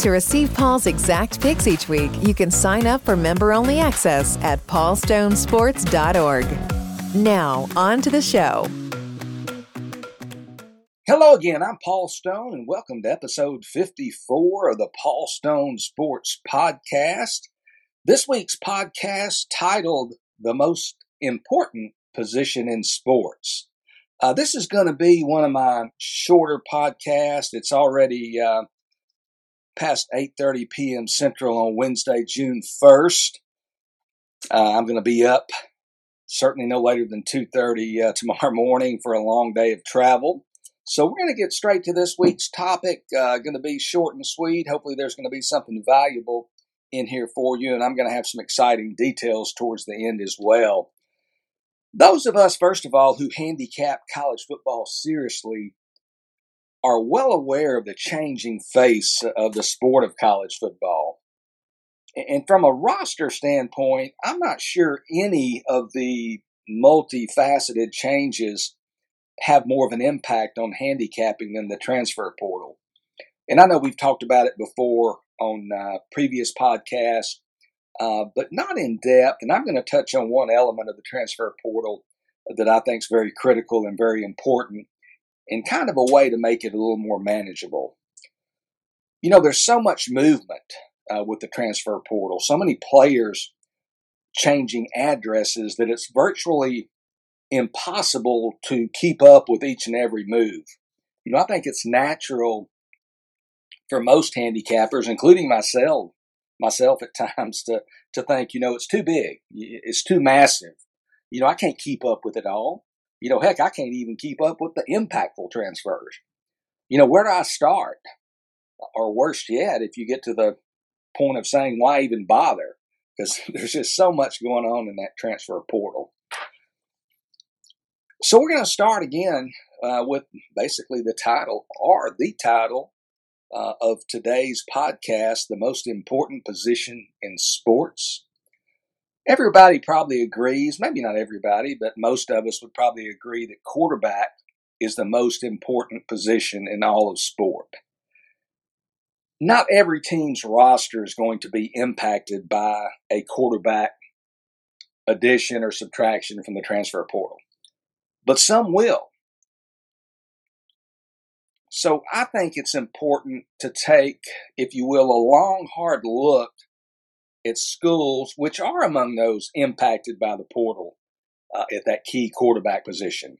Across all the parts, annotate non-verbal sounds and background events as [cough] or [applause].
To receive Paul's exact picks each week, you can sign up for member only access at paulstonesports.org. Now, on to the show. Hello again, I'm Paul Stone, and welcome to episode 54 of the Paul Stone Sports Podcast. This week's podcast titled The Most Important Position in Sports. Uh, this is going to be one of my shorter podcasts. It's already uh, past 8.30 p.m. Central on Wednesday, June 1st. Uh, I'm going to be up certainly no later than 2.30 uh, [laughs] tomorrow morning for a long day of travel. So we're going to get straight to this week's topic. Uh, going to be short and sweet. Hopefully there's going to be something valuable in here for you, and I'm going to have some exciting details towards the end as well. Those of us, first of all, who handicap college football seriously are well aware of the changing face of the sport of college football. And from a roster standpoint, I'm not sure any of the multifaceted changes have more of an impact on handicapping than the transfer portal. And I know we've talked about it before on uh, previous podcasts, uh, but not in depth. And I'm going to touch on one element of the transfer portal that I think is very critical and very important, in kind of a way to make it a little more manageable. You know, there's so much movement uh, with the transfer portal, so many players changing addresses that it's virtually impossible to keep up with each and every move. You know, I think it's natural for most handicappers, including myself, myself at [laughs] times, to to think, you know, it's too big, it's too massive. You know, I can't keep up with it all. You know, heck, I can't even keep up with the impactful transfers. You know, where do I start? Or worse yet, if you get to the point of saying, why even bother? Because [laughs] there's just so much going on in that transfer portal. So we're going to start again uh, with basically the title or the title uh, of today's podcast, The Most Important Position in Sports everybody probably agrees, maybe not everybody, but most of us would probably agree that quarterback is the most important position in all of sport. Not every team's roster is going to be impacted by a quarterback addition or subtraction from the transfer portal, but some will. So I think it's important to take, if you will, a long, hard look at schools, which are among those impacted by the portal uh, at that key quarterback position.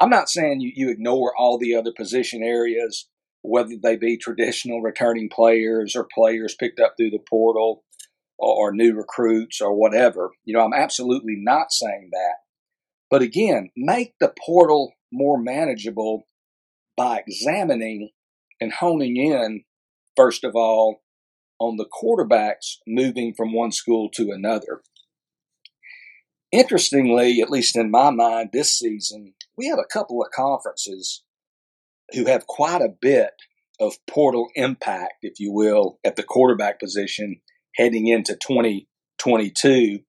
I'm not saying you, you ignore all the other position areas, whether they be traditional returning players or players picked up through the portal or, or new recruits or whatever. You know, I'm absolutely not saying that. But again, make the portal more manageable by examining and honing in, first of all, on the quarterbacks moving from one school to another. Interestingly, at least in my mind, this season, we have a couple of conferences who have quite a bit of portal impact, if you will, at the quarterback position heading into 2022,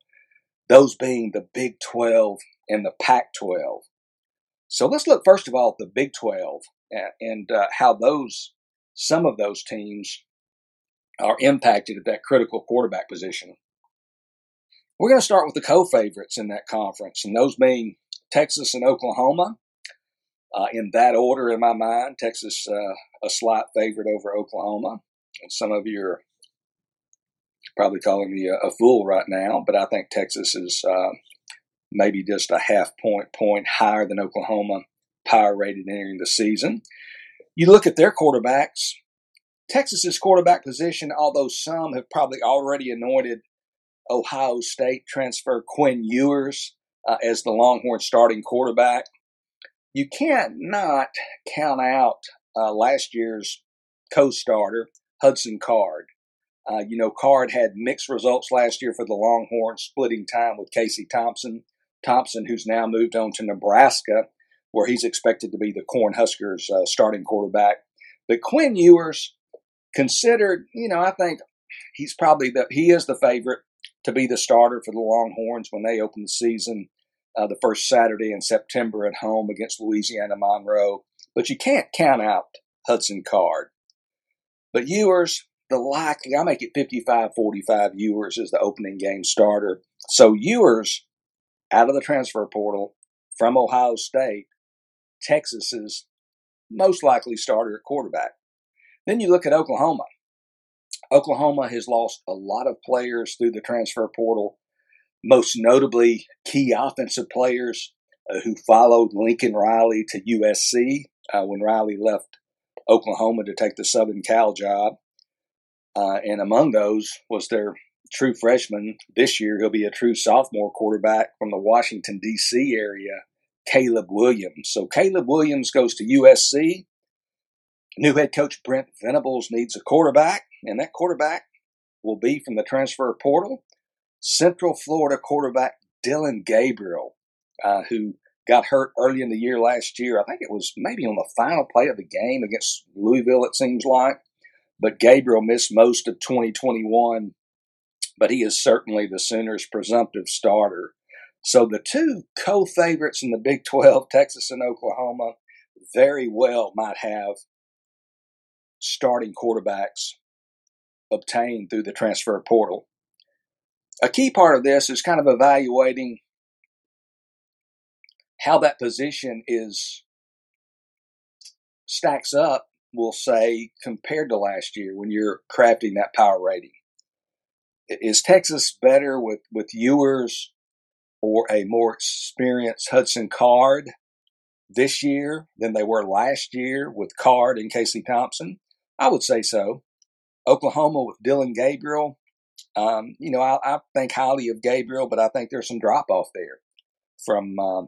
those being the Big 12 and the Pac 12. So let's look first of all at the Big 12 and, uh, how those, some of those teams are impacted at that critical quarterback position. We're going to start with the co-favorites in that conference, and those being Texas and Oklahoma. Uh, in that order, in my mind, Texas uh, a slight favorite over Oklahoma. And some of you are probably calling me a, a fool right now, but I think Texas is uh, maybe just a half point point higher than Oklahoma power rated entering the season. You look at their quarterbacks, Texas's quarterback position, although some have probably already anointed Ohio State transfer Quinn Ewers uh, as the Longhorn starting quarterback. You can't not count out uh, last year's co-starter Hudson Card. Uh, you know, Card had mixed results last year for the Longhorns, splitting time with Casey Thompson. Thompson, who's now moved on to Nebraska, where he's expected to be the Cornhuskers' uh, starting quarterback. But Quinn Ewers, considered, you know, I think he's probably the he is the favorite to be the starter for the Longhorns when they open the season uh, the first Saturday in September at home against Louisiana Monroe. But you can't count out Hudson Card. But Ewers, the likely, I make it 55 45 Ewers is the opening game starter. So Ewers, out of the transfer portal from Ohio State, Texas's most likely starter at quarterback. Then you look at Oklahoma. Oklahoma has lost a lot of players through the transfer portal, most notably key offensive players uh, who followed Lincoln Riley to USC uh, when Riley left Oklahoma to take the Southern Cal job. Uh, and among those was their true freshman. This year, he'll be a true sophomore quarterback from the Washington, D.C. area, Caleb Williams. So Caleb Williams goes to USC. New head coach Brent Venables needs a quarterback, and that quarterback will be from the transfer portal. Central Florida quarterback Dillon Gabriel, uh, who got hurt early in the year last year. I think it was maybe on the final play of the game against Louisville, it seems like. But Gabriel missed most of 2021, but he is certainly the Sooners' presumptive starter. So the two co favorites in the Big 12, Texas and Oklahoma, very well might have starting quarterbacks obtained through the transfer portal. A key part of this is kind of evaluating how that position is stacks up, we'll say, compared to last year when you're crafting that power rating. Is Texas better with, with Ewers or a more experienced Hudson Card this year than they were last year with Card and Casey Thompson? I would say so. Oklahoma with Dillon Gabriel. Um, you know, I, I, think highly of Gabriel, but I think there's some drop off there from um,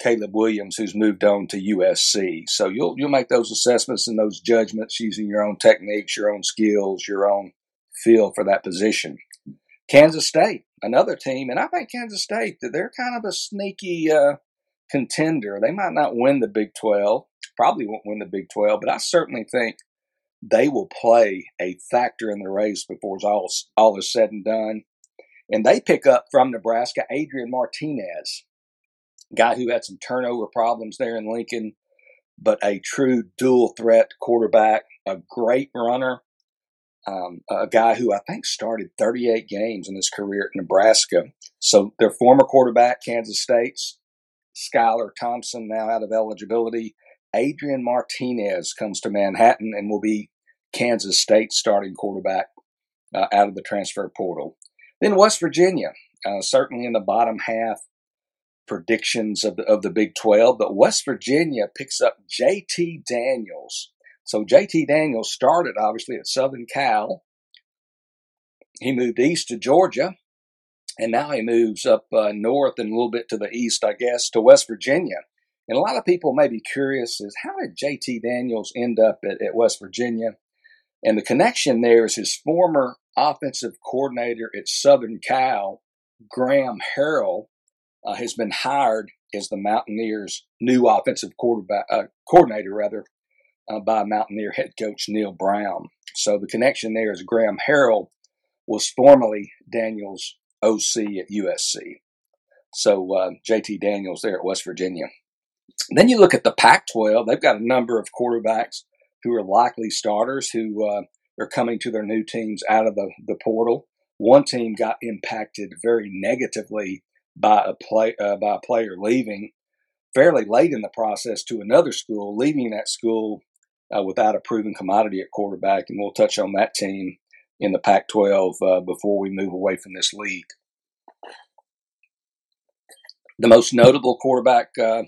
Caleb Williams, who's moved on to USC. So you'll you'll make those assessments and those judgments using your own techniques, your own skills, your own feel for that position. Kansas State, another team, and I think Kansas State that they're kind of a sneaky uh, contender. They might not win the Big Twelve, probably won't win the Big 12, but I certainly think they will play a factor in the race before all, all is said and done. And they pick up from Nebraska Adrian Martinez, guy who had some turnover problems there in Lincoln, but a true dual threat quarterback, a great runner, um, a guy who I think started 38 games in his career at Nebraska. So their former quarterback, Kansas State's Skylar Thompson, now out of eligibility, Adrian Martinez comes to Manhattan and will be Kansas State starting quarterback uh, out of the transfer portal. Then West Virginia, uh, certainly in the bottom half predictions of the, of the Big 12, but West Virginia picks up JT Daniels. So JT Daniels started obviously at Southern Cal. He moved east to Georgia, and now he moves up uh, north and a little bit to the east, I guess, to West Virginia. And a lot of people may be curious is how did JT Daniels end up at, at West Virginia? And the connection there is his former offensive coordinator at Southern Cal, Graham Harrell, uh, has been hired as the Mountaineers' new offensive quarterback uh, coordinator, rather, uh, by Mountaineer head coach Neal Brown. So the connection there is Graham Harrell was formerly Daniels' OC at USC. So uh, JT Daniels there at West Virginia. Then you look at the Pac 12, they've got a number of quarterbacks who are likely starters who uh, are coming to their new teams out of the, the portal. One team got impacted very negatively by a play uh, by a player leaving fairly late in the process to another school, leaving that school uh, without a proven commodity at quarterback, and we'll touch on that team in the Pac-12 uh, before we move away from this league. The most notable quarterback uh,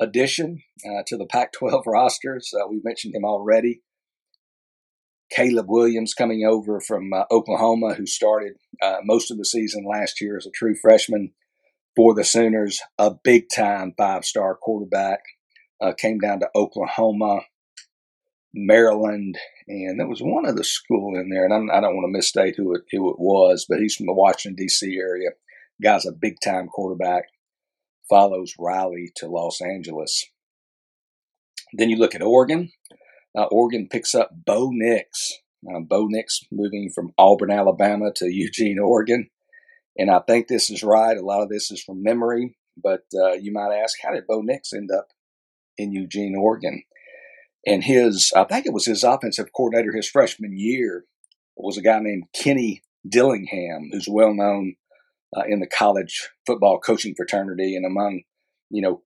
addition uh, to the Pac 12 [laughs] rosters. Uh, we mentioned him already. Caleb Williams coming over from uh, Oklahoma, who started uh, most of the season last year as a true freshman. for the Sooners, a big time five star quarterback. Uh, came down to Oklahoma, Maryland, and there was one other school in there, and I'm, I do not want to misstate who it, who it was, but he's from the Washington D.C. area. Guy's a big time quarterback. Follows Riley to Los Angeles. Then you look at Oregon. Uh, Oregon picks up Bo Nix. Bo Nix moving from Auburn, Alabama to [laughs] Eugene, Oregon. And I think this is right. A lot of this is from memory, but uh, you might ask, how did Bo Nix end up in Eugene, Oregon? And his, I think it was his offensive coordinator his freshman year was a guy named Kenny Dillingham, who's well known uh, in the college football coaching fraternity and among, you know,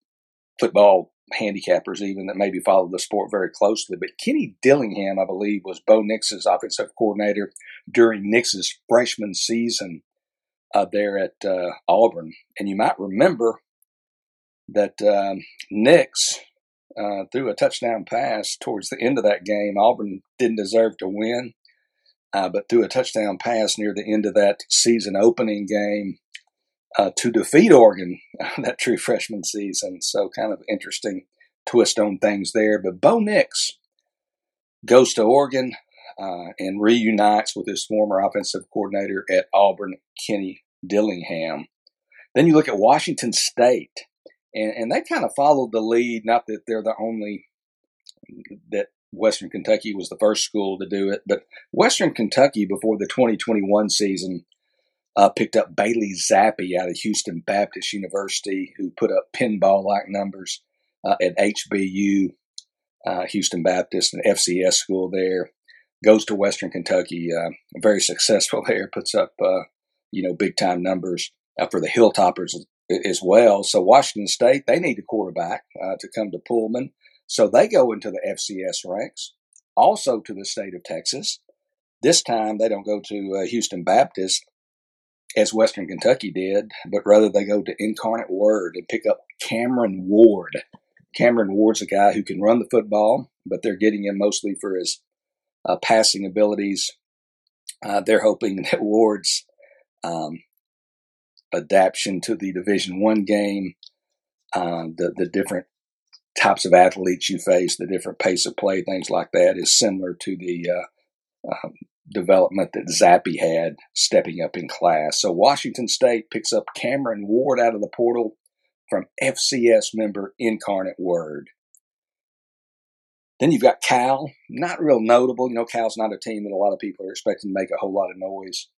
football handicappers even that maybe follow the sport very closely. But Kenny Dillingham, I believe, was Bo Nix's offensive coordinator during Nix's freshman season uh, there at uh, Auburn. And you might remember that um, Nix uh, threw a touchdown pass towards the end of that game. Auburn didn't deserve to win, uh, but threw a touchdown pass near the end of that season opening game uh, to defeat Oregon [laughs] that true freshman season. So kind of interesting twist on things there. But Bo Nix goes to Oregon uh, and reunites with his former offensive coordinator at Auburn, Kenny Dillingham. Then you look at Washington State, and, and they kind of followed the lead. Not that they're the only that Western Kentucky was the first school to do it, but Western Kentucky before the 2021 season uh, picked up Bailey Zappe out of Houston Baptist University, who put up pinball like numbers uh, at HBU, uh, Houston Baptist, an FCS school there. Goes to Western Kentucky, uh, very successful [laughs] there, puts up uh, you know big time numbers uh, for the Hilltoppers as well. So Washington State they need a quarterback to come to Pullman, so they go into the FCS ranks. Also to the state of Texas. This time they don't go to Houston Baptist as Western Kentucky did, but rather they go to Incarnate Word and pick up Cameron Ward. Cameron Ward's a guy who can run the football, but they're getting him mostly for his uh, passing abilities. Uh, they're hoping [laughs] that Ward's um, adaptation to the Division One game, uh, the the different types of athletes you face, the different pace of play, things like that, is similar to the uh, um, development that Zappe had stepping up in class. So Washington State picks up Cameron Ward out of the portal from FCS member Incarnate Word. Then you've got Cal, not real notable. You know, Cal's not a team that a lot of people are expecting to make a whole lot of noise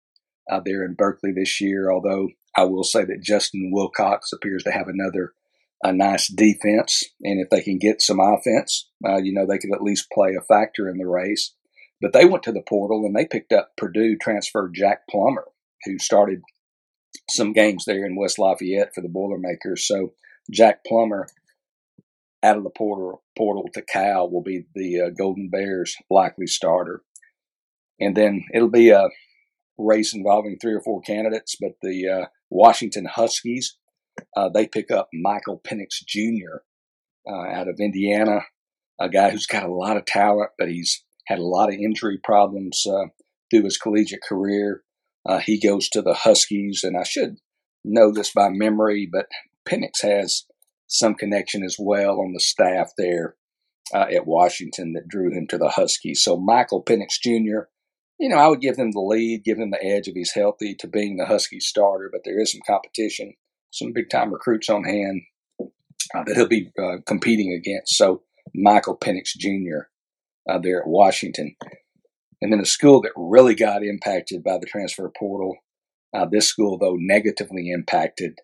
out there in Berkeley this year, although I will say that Justin Wilcox appears to have another a nice defense. And if they can get some offense, uh, you know, they could at least play a factor in the race. But they went to the portal and they picked up Purdue transfer Jack Plummer, who started some games there in West Lafayette for the Boilermakers. So Jack Plummer out of the portal, portal to Cal will be the uh, Golden Bears' likely starter. And then it'll be a race involving three or four candidates, but the uh, Washington Huskies, uh, they pick up Michael Penix Jr. Uh, out of Indiana, a guy who's got a lot of talent, but he's had a lot of injury problems uh, through his collegiate career. Uh, he goes to the Huskies, and I should know this by memory, but Penix has some connection as well on the staff there uh, at Washington that drew him to the Huskies. So Michael Penix Jr., you know, I would give him the lead, give him the edge if he's healthy to being the Husky starter, but there is some competition, some big time recruits on hand uh, that he'll be uh, competing against. So Michael Penix Jr uh, there at Washington. And then a school that really got impacted by the transfer portal. Uh, this school, though, negatively impacted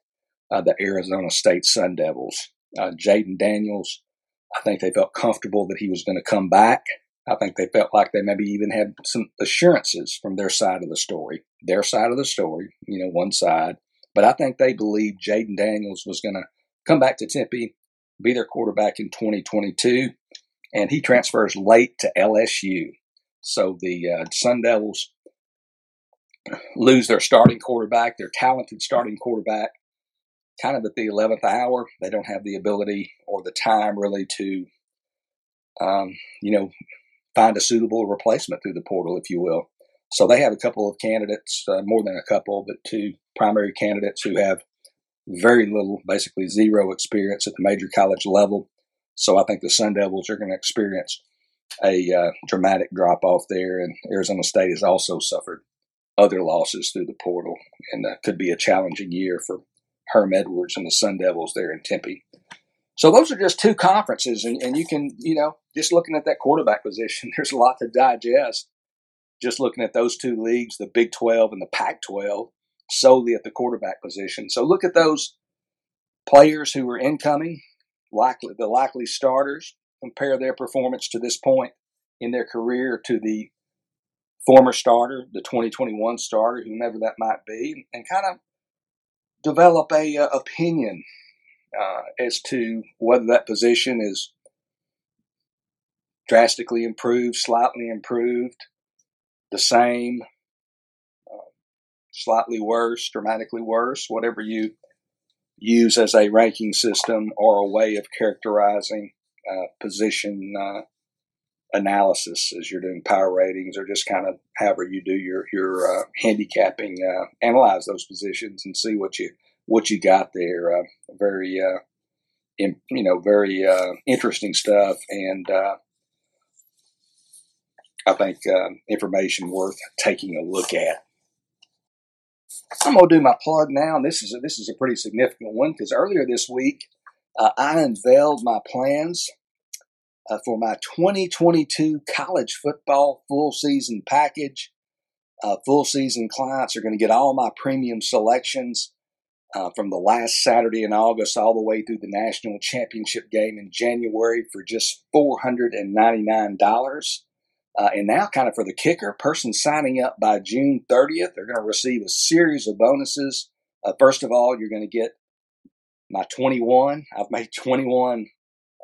uh, the Arizona State Sun Devils. Uh, Jayden Daniels, I think they felt comfortable that he was going to come back. I think they felt like they maybe even had some assurances from their side of the story, their side of the story, you know, one side. But I think they believed Jayden Daniels was going to come back to Tempe, be their quarterback in 2022 and he transfers late to LSU. So the uh, Sun Devils lose their starting quarterback, their talented starting quarterback, kind of at the 11th hour. They don't have the ability or the time really to, um, you know, find a suitable replacement through the portal, if you will. So they have a couple of candidates, uh, more than a couple, but two primary candidates who have very little, basically zero experience at the major college level. So I think the Sun Devils are going to experience a uh, dramatic drop off there, and Arizona State has also suffered other losses through the portal, and uh, could be a challenging year for Herm Edwards and the Sun Devils there in Tempe. So those are just two conferences, and, and you can, you know, just looking at that quarterback position, [laughs] there's a lot to digest. Just looking at those two leagues, the Big 12 and the Pac 12, solely at the quarterback position. So look at those players who are incoming, likely the likely starters, compare their performance to this point in their career to the former starter, the 2021 starter, whomever that might be, and kind of develop a uh, opinion uh, as to whether that position is drastically improved, slightly improved, the same, uh, slightly worse, dramatically worse, whatever you use as a ranking system or a way of characterizing uh, position uh, analysis as you're doing power ratings or just kind of however you do your your uh, handicapping uh, analyze those positions and see what you what you got there uh, very uh, in, you know very uh, interesting stuff and uh, I think information worth taking a look at I'm gonna do my plug now and this is a, this is a pretty significant one because earlier this week I unveiled my plans uh, for my 2022 college football full season package. Uh, full season clients are going to get all my premium selections uh, from the last Saturday in August all the way through the national championship game in January for just $499. Uh, and now, kind of for the kicker, person signing up by June 30th, they're going to receive a series of bonuses. Uh, first of all, you're going to get my 21. I've made 21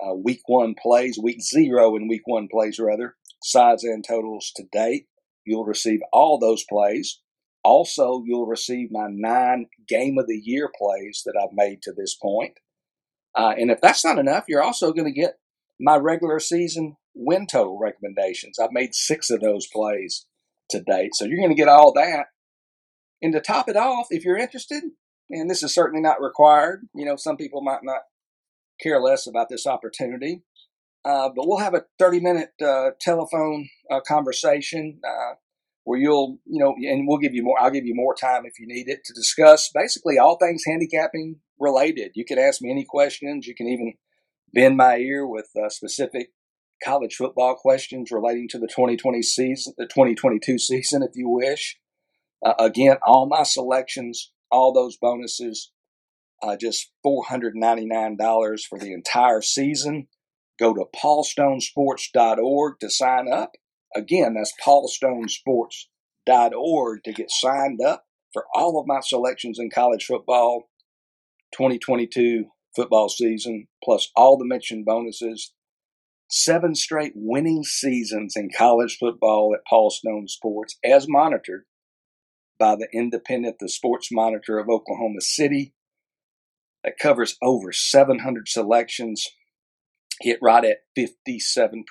uh, week one plays, week zero and week one plays, rather, sides and totals to date. You'll receive all those plays. Also, you'll receive my nine game of the year plays that I've made to this point. Uh, and if that's not enough, you're also going to get my regular season win total recommendations. I've made six of those plays to date. So you're going to get all that. And to top it off, if you're interested, and this is certainly not required, you know, some people might not care less about this opportunity. Uh, but we'll have a 30 minute uh, telephone uh, conversation uh, where you'll, you know, and we'll give you more, I'll give you more time if you need it to discuss basically all things handicapping related. You can ask me any questions. You can even bend my ear with uh, specific college football questions relating to the 2020 season, the 2022 season, if you wish. Uh, again, all my selections, all those bonuses uh, just $499 for the entire season. Go to paulstonesports.org to sign up. Again, that's paulstonesports.org to get signed up for all of my selections in college football 2022 football season, plus all the mentioned bonuses. Seven straight winning seasons in college football at Paul Stone Sports, as monitored by the Independent, the Sports Monitor of Oklahoma City that covers over 700 selections, hit right at 57%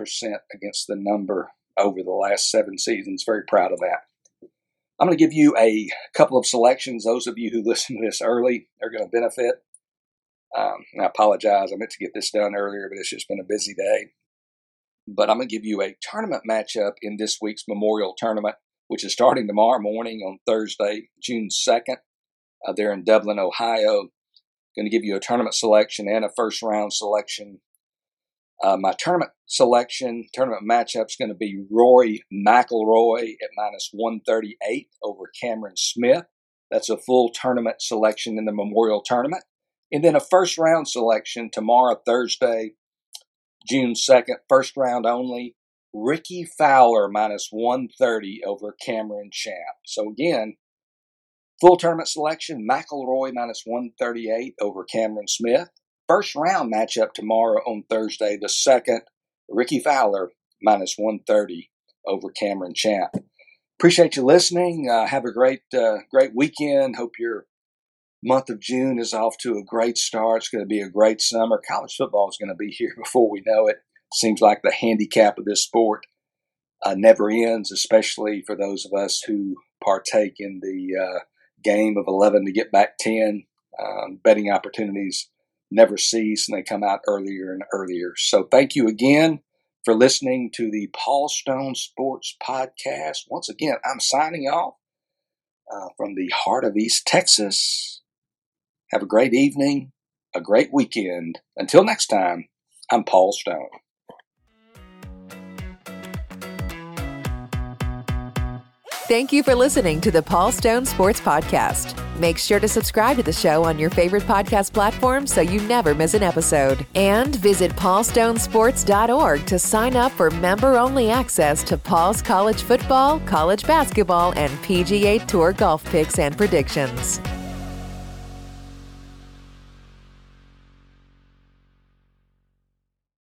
against the number over the last seven seasons. Very proud of that. I'm going to give you a couple of selections. Those of you who [laughs] listen to this early are going to benefit. Um, I apologize. I meant to get this done earlier, but it's just been a busy day. But I'm going to give you a tournament matchup in this week's Memorial Tournament, which is starting tomorrow morning on Thursday, June 2nd. Uh, they're in Dublin, Ohio. Going to give you a tournament selection and a first round selection. Uh, my tournament selection, tournament matchup is going to be Rory McIlroy at minus 138 over Cameron Smith. That's a full tournament selection in the Memorial Tournament. And then a first round selection tomorrow, Thursday, June 2nd, first round only. Rickie Fowler minus 130 over Cameron Champ. So again, Full tournament selection McIlroy minus 138 over Cameron Smith. First round matchup tomorrow on Thursday, the second, Rickie Fowler minus 130 over Cameron Champ. Appreciate you listening. Uh, have a great, uh, great weekend. Hope your month of June is off to a great start. It's going to be a great summer. College football is going to be here [laughs] before we know it. Seems like the handicap of this sport uh, never ends, especially for those of us who partake in the uh, game of 11 to get back 10. um, betting opportunities never cease and they come out earlier and earlier. So thank you again for listening to the Paul Stone Sports Podcast. Once again, I'm signing off uh, from the heart of East Texas. Have a great evening, a great weekend. Until next time, I'm Paul Stone. Thank you for listening to the Paul Stone Sports Podcast. Make sure to subscribe to the show on your favorite podcast platform so you never miss an episode. And visit paulstonesports.org to sign up for member only access to Paul's college football, college basketball, and PGA Tour golf picks and predictions.